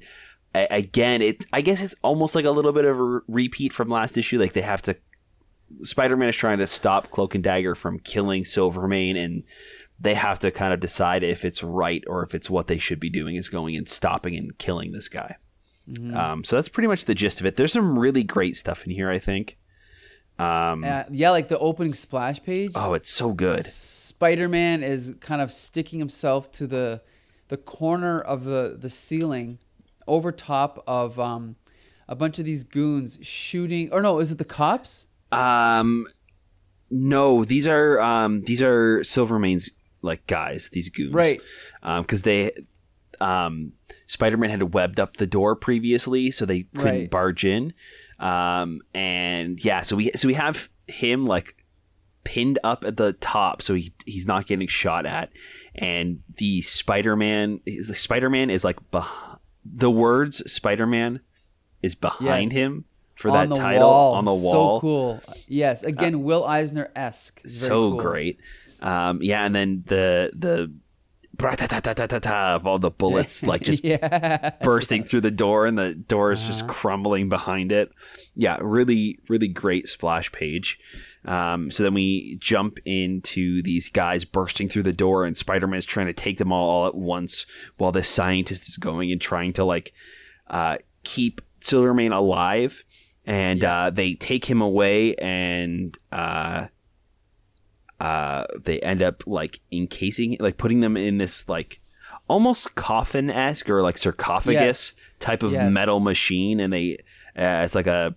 a- Again, it I guess it's almost like a little bit of a repeat from last issue. Like they have to Spider-Man is trying to stop Cloak and Dagger from killing Silvermane, and they have to kind of decide if it's right or if it's what they should be doing is going and stopping and killing this guy. Um, so that's pretty much the gist of it. There's some really great stuff in here, I think. Um, Uh, yeah, like the opening splash page. oh, it's so good. Spider-Man is kind of sticking himself to the the corner of the the ceiling over top of um a bunch of these goons shooting or no, is it the cops? Um, no, these are um, these are Silvermane's like guys, these goons, Right. Because they, um, Spider-Man had webbed up the door previously, so they couldn't Right. barge in. Um, and yeah, so we so we have him like pinned up at the top, so he he's not getting shot at, and the Spider-Man, the Spider-Man is like beh- the words Spider-Man is behind Yes. him for on that title wall. on the wall. So cool. Yes, again, Will Eisner esque. so great. Um, yeah, and then the the of all the bullets like just yeah. bursting through the door and the door is Uh-huh. just crumbling behind it. Yeah, really, really great splash page. Um, so then we jump into these guys bursting through the door, and Spider Man is trying to take them all, all at once while this scientist is going and trying to like uh, keep Silvermane alive. And Yeah. uh, they take him away, and uh, uh, they end up like encasing, like putting them in this like almost coffin esque or like sarcophagus type of Yes. metal machine, and they uh, it's like a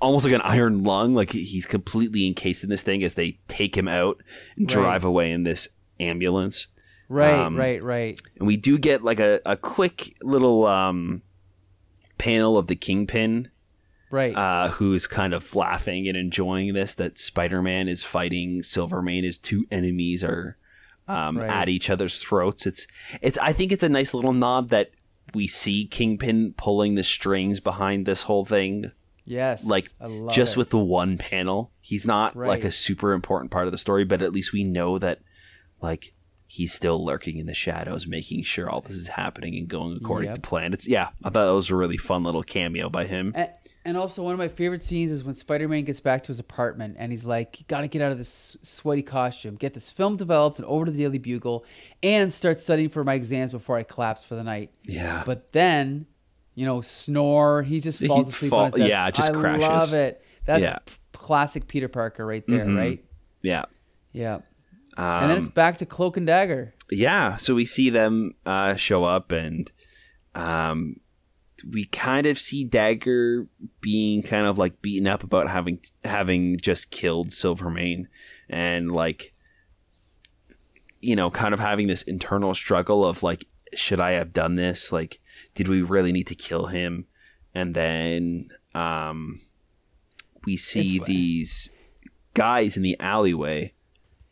almost like an iron lung, like he's completely encased in this thing as they take him out and Right. drive away in this ambulance. Right, Um, right, right. And we do get like a, a quick little um, panel of the Kingpin Right. uh, who is kind of laughing and enjoying this that Spider-Man is fighting Silvermane His two enemies are um, Right. at each other's throats. It's it's I think it's a nice little nod that we see Kingpin pulling the strings behind this whole thing yes. like just it. with the one panel. He's not like a super important part of the story, but at least we know that like he's still lurking in the shadows, making sure all this is happening and going according Yep. to plan. It's yeah, I thought that was a really fun little cameo by him. And, and also, one of my favorite scenes is when Spider Man gets back to his apartment and he's like, You gotta get out of this sweaty costume, get this film developed, and over to the Daily Bugle, and start studying for my exams before I collapse for the night. Yeah. But then, you know, snore, he just He falls asleep fall- on his desk. yeah, just crashes. I crashes. love it. That's Yeah. classic Peter Parker right there, Mhm. right? yeah. Yeah. Um, and then it's back to Cloak and Dagger. yeah, so we see them uh, show up, and um, we kind of see Dagger being kind of like beaten up about having having just killed Silvermane, and like you know, kind of having this internal struggle of like, should I have done this? Like, did we really need to kill him? And then um, we see these guys in the alleyway.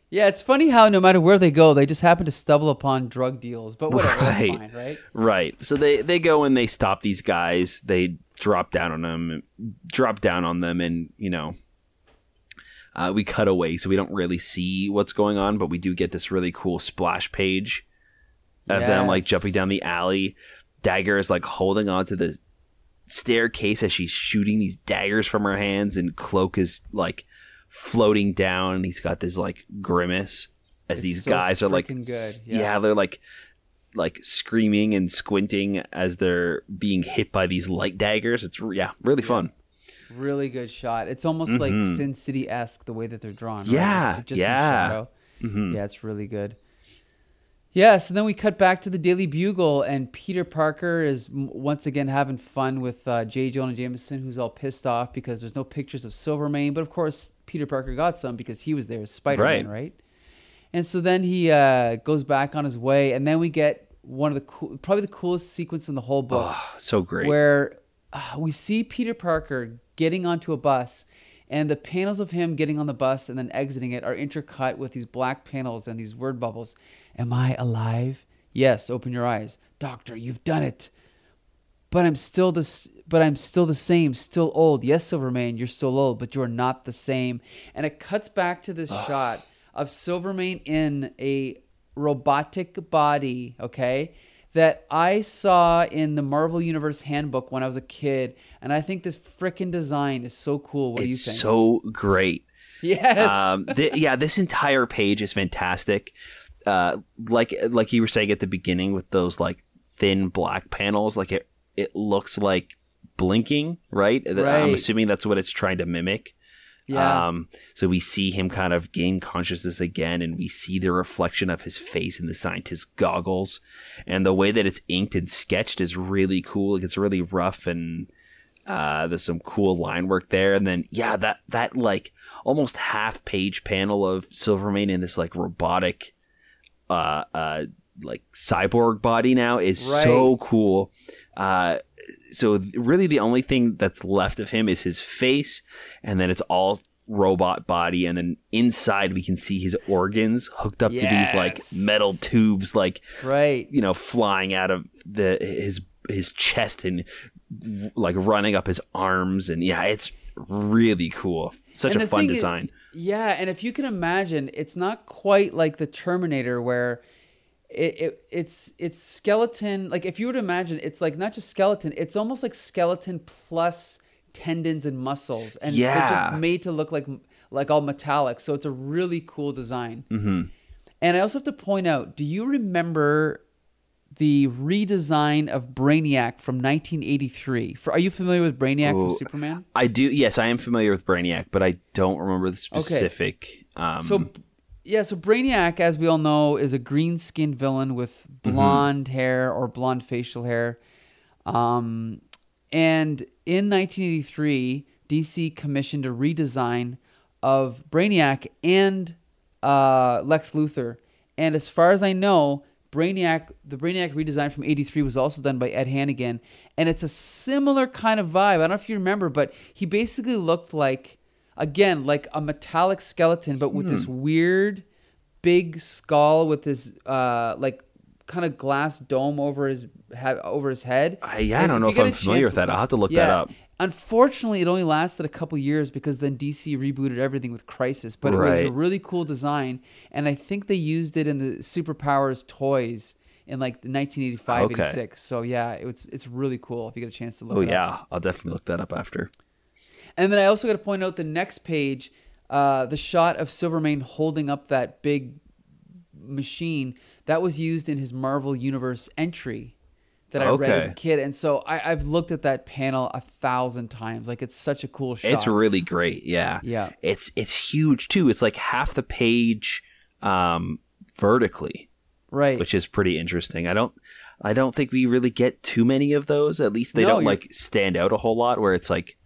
Yeah, it's funny how no matter where they go, they just happen to stumble upon drug deals. But whatever, Right. that's fine, right? Right. So they they go and they stop these guys. They drop down on them, drop down on them, and you know, uh, we cut away, so we don't really see what's going on, but we do get this really cool splash page of them like jumping down the alley. Dagger is like holding on to the staircase as she's shooting these daggers from her hands, and Cloak is like floating down. And he's got this like grimace as It's these so guys are like, good, yeah. yeah, they're like like screaming and squinting as they're being hit by these light daggers. It's yeah, really fun. Really good shot. It's almost like Mhm. Sin City esque the way that they're drawn. right? Yeah, Just yeah. shadow. Mhm. Yeah, it's really good. Yeah, so then we cut back to the Daily Bugle, and Peter Parker is once again having fun with uh, J. Jonah Jameson, who's all pissed off because there's no pictures of Silvermane. But of course, Peter Parker got some because he was there as Spider Man, Right. right. And so then he uh, goes back on his way, and then we get one of the cool, probably the coolest sequence in the whole book Oh, so great. where uh, we see Peter Parker getting onto a bus, and the panels of him getting on the bus and then exiting it are intercut with these black panels and these word bubbles. Am I alive? Yes. Open your eyes, Doctor. You've done it. But I'm still this. But I'm still the same. Still old. Yes, Silvermane. You're still old, but you're not the same. And it cuts back to this shot of Silvermane in a robotic body. Okay that I saw in the Marvel Universe handbook when I was a kid, and I think this frickin' design is so cool. What do you it's think? so great. yes. um, th- yeah, this entire page is fantastic. Uh, like like you were saying at the beginning with those like thin black panels, like it it looks like blinking, right? Th- I'm assuming that's what it's trying to mimic. yeah. Um, so we see him kind of gain consciousness again, and we see the reflection of his face in the scientist's goggles, and the way that it's inked and sketched is really cool. Like it's really rough, and uh, there's some cool line work there. And then yeah, that that like almost half page panel of Silvermane in this like robotic, uh, uh, like cyborg body now is so cool. Uh, so really the only thing that's left of him is his face and then it's all robot body and then inside we can see his organs hooked up to these like metal tubes like right. you know flying out of the his his chest and like running up his arms and yeah it's really cool. Such And a fun thing is- design. Yeah, and if you can imagine, it's not quite like the Terminator where it, it it's it's skeleton. Like if you were to imagine, it's like not just skeleton. It's almost like skeleton plus tendons and muscles, and they're Yeah. just made to look like like all metallic. So it's a really cool design. hmm And I also have to point out, do you remember the redesign of Brainiac from 1983? For, are you familiar with Brainiac Ooh. from Superman? i do yes i am familiar with brainiac but i don't remember the specific um So, yeah, so Brainiac, as we all know, is a green skinned villain with blonde hair or blonde facial hair. Um, and in 1983, DC commissioned a redesign of Brainiac and uh, Lex Luthor. And as far as I know, Brainiac, the Brainiac redesign from '83 was also done by Ed Hannigan, and it's a similar kind of vibe. I don't know if you remember, but he basically looked like, again, like a metallic skeleton, but with this weird, big skull with this uh, like kind of glass dome over his ha- over his head. I- yeah, I don't know if I'm familiar with that. I'll have to look that up. Unfortunately, it only lasted a couple years because then DC rebooted everything with Crisis. But it was a really cool design, and I think they used it in the Superpowers toys in like 1985, Okay. 86. So yeah, it's it's really cool if you get a chance to look. oh it up. yeah i'll definitely look that up after And then I also got to point out the next page, uh, the shot of Silvermane holding up that big machine that was used in his Marvel Universe entry that I read as a kid. And so I, I've looked at that panel a thousand times. Like it's such a cool shot. It's really great. Yeah. Yeah. It's it's huge too. It's like half the page um vertically, right. which is pretty interesting. I don't I don't think we really get too many of those. At least they No, don't you're- like stand out a whole lot where it's like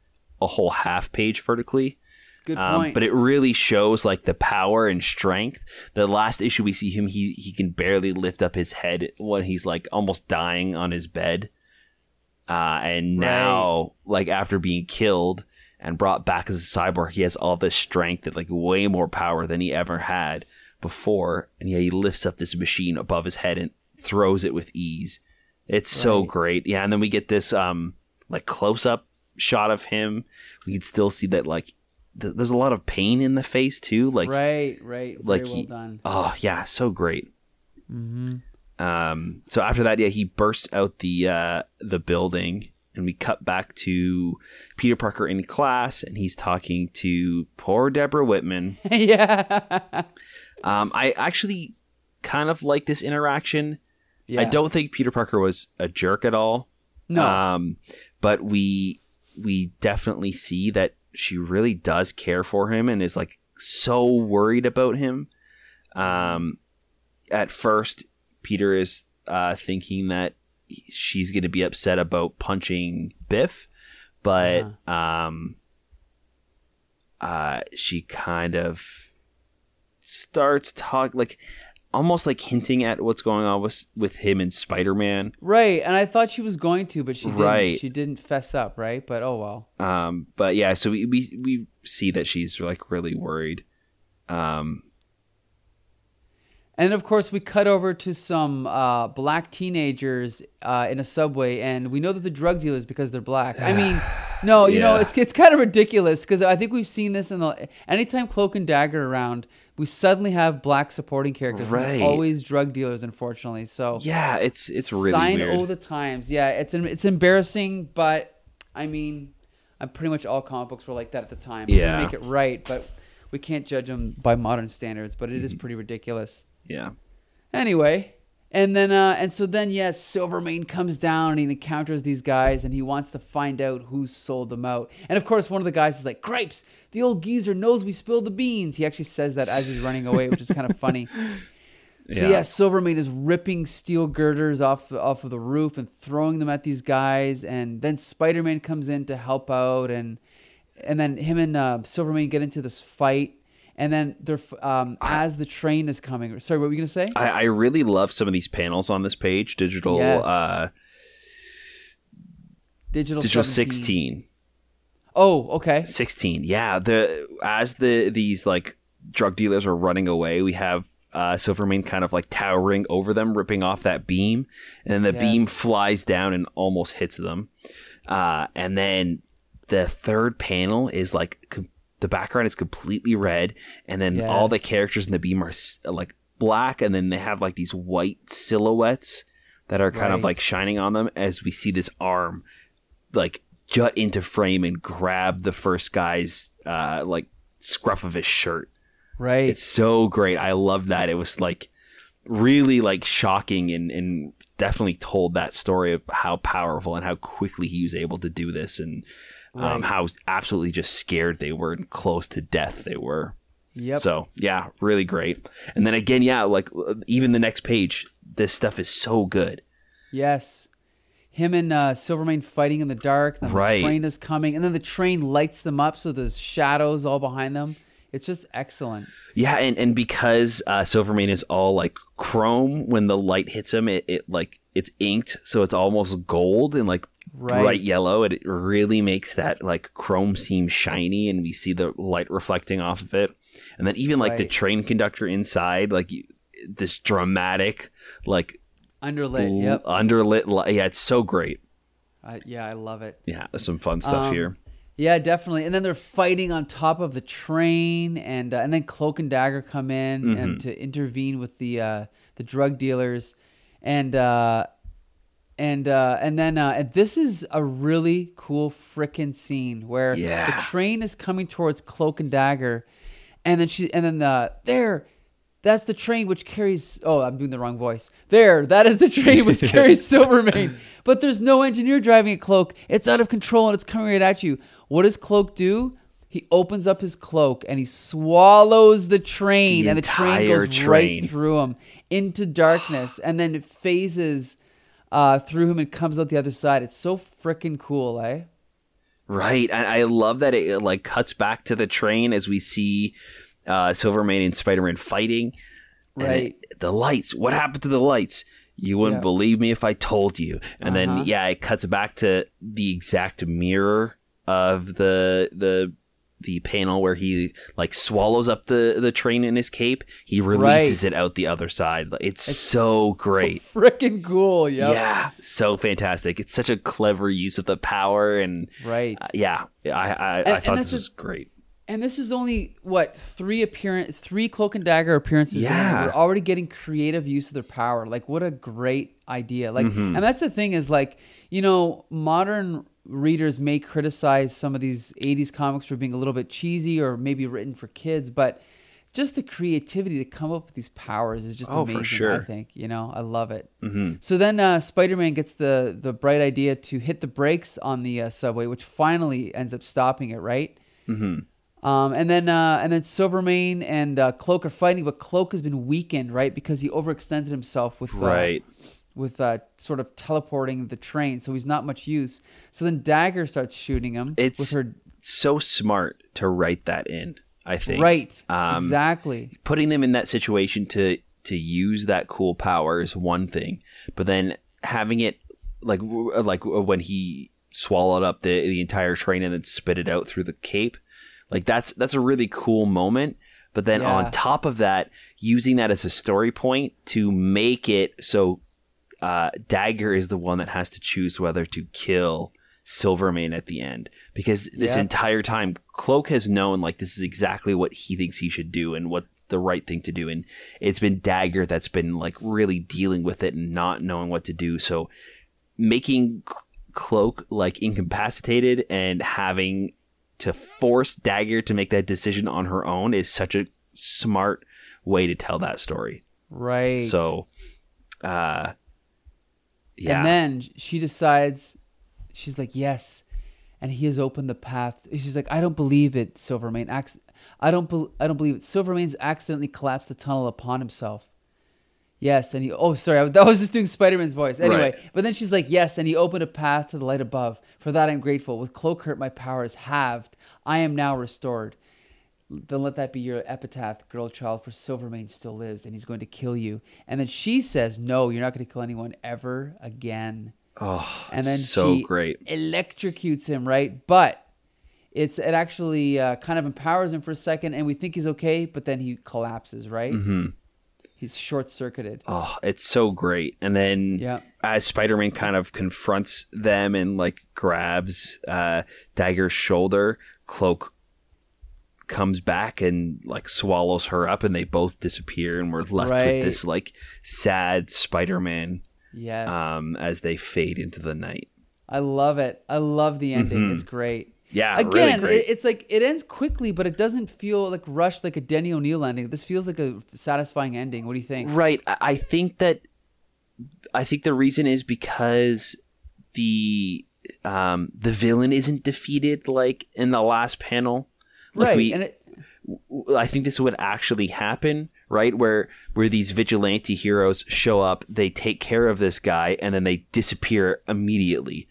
a whole half page vertically. Good Um, point. but it really shows like the power and strength. The last issue we see him, he he can barely lift up his head when he's like almost dying on his bed. Uh, and now, like after being killed and brought back as a cyborg, he has all this strength and like way more power than he ever had before. And yeah, he lifts up this machine above his head and throws it with ease. It's so great. Yeah, and then we get this um like close up shot of him. We can still see that like th- there's a lot of pain in the face too. Like right, right. Very like well he- done. oh yeah, so great. Mm-hmm. Um, so after that, yeah, he bursts out the uh, the building and we cut back to Peter Parker in class, and he's talking to poor Deborah Whitman. yeah. Um, I actually kind of like this interaction. yeah. I don't think Peter Parker was a jerk at all. No. Um, but we we definitely see that she really does care for him and is like so worried about him. Um, at first, Peter is uh, thinking that she's going to be upset about punching Biff, but um, uh, she kind of starts talking like almost like hinting at what's going on with with him and Spider Man. right. And I thought she was going to, but she didn't. Right. She didn't fess up, right? But oh well. Um, but yeah, so we, we we see that she's like really worried. Um, And of course, we cut over to some uh, black teenagers uh, in a subway, and we know that the drug dealers because they're black. I mean, no, you know, it's it's kind of ridiculous because I think we've seen this in the anytime Cloak and Dagger are around, we suddenly have black supporting characters. Right. always drug dealers, unfortunately. So yeah, it's it's really sign weird. all the times. Yeah, it's it's embarrassing, but I mean, I'm pretty much all comic books were like that at the time. It Yeah. doesn't make it right, but we can't judge them by modern standards. But Mm-hmm. it is pretty ridiculous. Yeah, Anyway, and then uh, and so then yes, Silvermane comes down and he encounters these guys and he wants to find out who sold them out. And of course, one of the guys is like, "Cripes, the old geezer knows we spilled the beans." He actually says that as he's running away, which is kind of funny. So Yeah. yeah, Silvermane is ripping steel girders off the, off of the roof and throwing them at these guys, and then Spider Man comes in to help out, and and then him and uh, Silvermane get into this fight, and then they're um, as the train is coming. Sorry, what were you gonna say? I, I really love some of these panels on this page. Digital, Yes. uh, Digital, digital 17. 16. Oh, okay. 16 yeah the as the these like drug dealers are running away we have uh silvermane kind of like towering over them ripping off that beam and then the Yes. beam flies down and almost hits them uh and then the third panel is like the background is completely red and then all the characters in the beam are like black and then they have like these white silhouettes that are kind of like shining on them as we see this arm like jut into frame and grab the first guy's uh like scruff of his shirt. Right. It's so great. I love that. It was like really like shocking and and definitely told that story of how powerful and how quickly he was able to do this and um, how absolutely just scared they were and close to death they were. yep. So yeah, really great. And then again, yeah, like even the next page, this stuff is so good. Yes. Him and uh, Silvermane fighting in the dark. Then Right. the train is coming, and then the train lights them up, so there's shadows all behind them. It's just excellent. Yeah, and, and because uh, Silvermane is all like chrome, when the light hits him, it, it like it's inked, so it's almost gold and like Right. bright yellow. It, it really makes that like chrome seem shiny, and we see the light reflecting off of it. And then even like the train conductor inside, like you, this dramatic, like Underlit. l- Yep. underlit. Li- yeah, it's so great. Uh, yeah, I love it. Yeah, there's some fun stuff Um, here. Yeah, definitely. And then they're fighting on top of the train, and uh, and then Cloak and Dagger come in Mm-hmm. and to intervene with the uh, the drug dealers, and uh, and uh, and then uh, and this is a really cool frickin' scene where Yeah. the train is coming towards Cloak and Dagger, and then she and then uh, there. That's the train which carries. Oh, I'm doing the wrong voice. There, that is the train which carries Silvermane. But there's no engineer driving a cloak. It's out of control and it's coming right at you. What does Cloak do? He opens up his cloak and he swallows the train, The and the train goes train. right through him into darkness, and then it phases uh, through him and comes out the other side. It's so freaking cool, eh? Right, and I love that it like cuts back to the train as we see uh, Silvermane and Spider-Man fighting. And Right. it- the lights. What happened to the lights? You wouldn't Yeah. believe me if I told you. And Uh-huh. then yeah, it cuts back to the exact mirror of the the the panel where he like swallows up the the train in his cape. He releases Right. it out the other side. It's, It's so great. Freaking cool, yep. Yeah, so fantastic. It's such a clever use of the power and Right. uh, yeah, I I, I And- and thought this was great. And this is only what three appearance, three cloak and dagger appearances. Yeah. we're already getting creative use of their power. Like, what a great idea! Like, Mm-hmm. and that's the thing is like, you know, modern readers may criticize some of these '80s comics for being a little bit cheesy or maybe written for kids, but just the creativity to come up with these powers is just Oh, for amazing. I think you know, I love it. So then uh, Spider-Man gets the the bright idea to hit the brakes on the uh, subway, which finally ends up stopping it. Right. Um, and then uh, and then Silvermane and uh, Cloak are fighting, but Cloak has been weakened, right, because he overextended himself with uh, Right. With uh, sort of teleporting the train, so he's not much use. So then Dagger starts shooting him It's with her so smart to write that in. I think. right, Um, exactly, putting them in that situation to to use that cool power is one thing, but then having it like like when he swallowed up the the entire train and then spit it out through the cape, like that's that's a really cool moment. But then Yeah. on top of that, using that as a story point to make it so uh, Dagger is the one that has to choose whether to kill Silvermane at the end because this Yep. entire time Cloak has known like this is exactly what he thinks he should do and what the right thing to do and it's been Dagger that's been like really dealing with it and not knowing what to do so making Cloak like incapacitated and having to force Dagger to make that decision on her own is such a smart way to tell that story right. so uh yeah And then she decides, she's like, yes. And he has opened the path. She's like, I don't believe it, Silvermane. I don't, bel I don't believe it. Silvermane's accidentally collapsed the tunnel upon himself. Yes, and he. Oh, sorry, I, I was just doing Spider-Man's voice. Anyway, Right. but then she's like, "Yes," and he opened a path to the light above. For that, I'm grateful. With Cloak hurt, my power is halved. I am now restored. Then let that be your epitaph, girl child, for Silvermane still lives, and he's going to kill you. And then she says, "No, you're not going to kill anyone ever again." oh And then so she great electrocutes him, right? But it's it actually uh, kind of empowers him for a second, and we think he's okay, but then he collapses, right? Mm-hmm. He's short circuited. Oh, it's so great. And then Yeah. as Spider-Man kind of confronts them and like grabs uh Dagger's shoulder, Cloak comes back and like swallows her up and they both disappear and we're left Right. with this like sad Spider-Man Yes, um as they fade into the night. I love it. I love the ending. It's great. Yeah, Again, really it, it's like it ends quickly, but it doesn't feel like rushed like a Denny O'Neil ending. This feels like a satisfying ending. What do you think? Right. I I think that I think the reason is because the um the villain isn't defeated like in the last panel. Like right, we- and it, I think this would actually happen, right? Where where these vigilante heroes show up, they take care of this guy, and then they disappear immediately.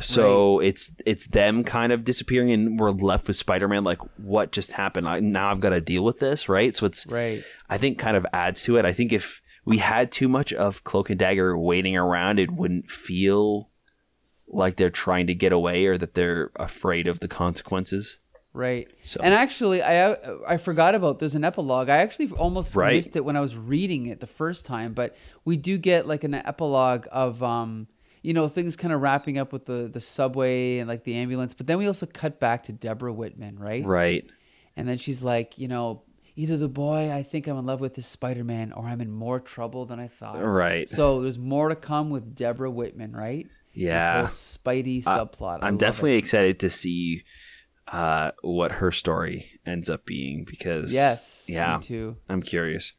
So it's it's them kind of disappearing, and we're left with Spider Man. Like, what just happened? I, now I've got to deal with this, right? So it's right. I think kind of adds to it. I think if we had too much of Cloak and Dagger waiting around, it wouldn't feel like they're trying to get away or that they're afraid of the consequences. Right. So- And actually, I I forgot about there's an epilogue. I actually almost Right. missed it when I was reading it the first time, but we do get like an epilogue of um you know things kind of wrapping up with the the subway and like the ambulance, but then we also cut back to Deborah Whitman, right? Right. And then she's like, you know, either the boy I think I'm in love with is Spider-Man or I'm in more trouble than I thought. Right. So there's more to come with Deborah Whitman, right? Yeah. This whole Spidey subplot. I I'm love definitely it. excited to see uh, what her story ends up being because Yes. yeah, too. I'm curious.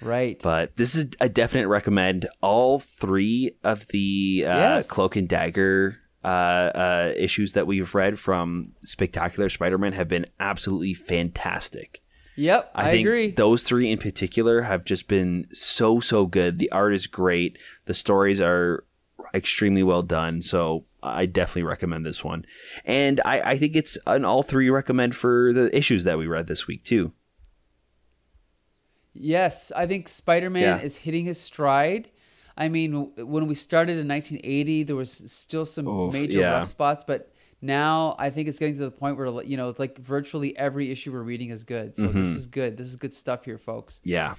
Right. But this is a definite recommend. All three of the uh, Yes. Cloak and Dagger uh, uh, issues that we've read from Spectacular Spider-Man have been absolutely fantastic. Yep, I, think agree. those three in particular have just been so so good. The art is great. The stories are extremely well done. So I definitely recommend this one. And I, I think it's an all three recommend for the issues that we read this week too. Yes, I think Spider Man Yeah. is hitting his stride. I mean, when we started in 1980, there was still some Oof, major yeah. rough spots, but now I think it's getting to the point where you know, it's like virtually every issue we're reading is good. So Mm-hmm. this is good. This is good stuff here, folks. Yeah.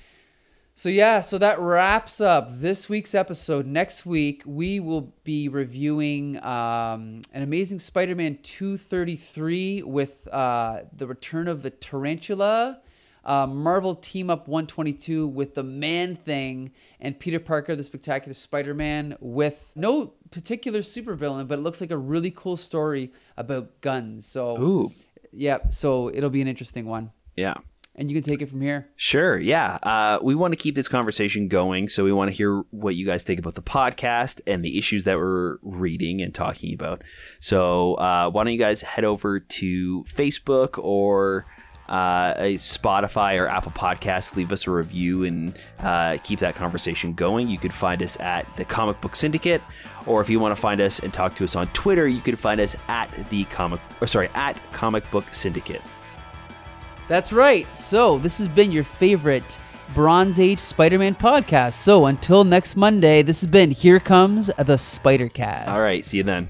So yeah, so that wraps up this week's episode. Next week we will be reviewing um, an Amazing Spider-Man 233 with uh, the return of the Tarantula. Uh, Marvel Team Up 122 with the Man Thing and Peter Parker, the Spectacular Spider-Man, with no particular supervillain, but it looks like a really cool story about guns. So, Ooh, yeah, so it'll be an interesting one, yeah. And you can take it from here. Sure, yeah. Uh, we want to keep this conversation going, so we want to hear what you guys think about the podcast and the issues that we're reading and talking about. So, uh, why don't you guys head over to Facebook or uh, a Spotify or Apple Podcasts, leave us a review and uh, keep that conversation going. You could find us at the Comic Book Syndicate, or if you want to find us and talk to us on Twitter, you can find us at the comic, or sorry, at Comic Book Syndicate. That's right. So, this has been your favorite Bronze Age Spider Man podcast. So, until next Monday, this has been Here Comes the Spider Cast. All right. See you then.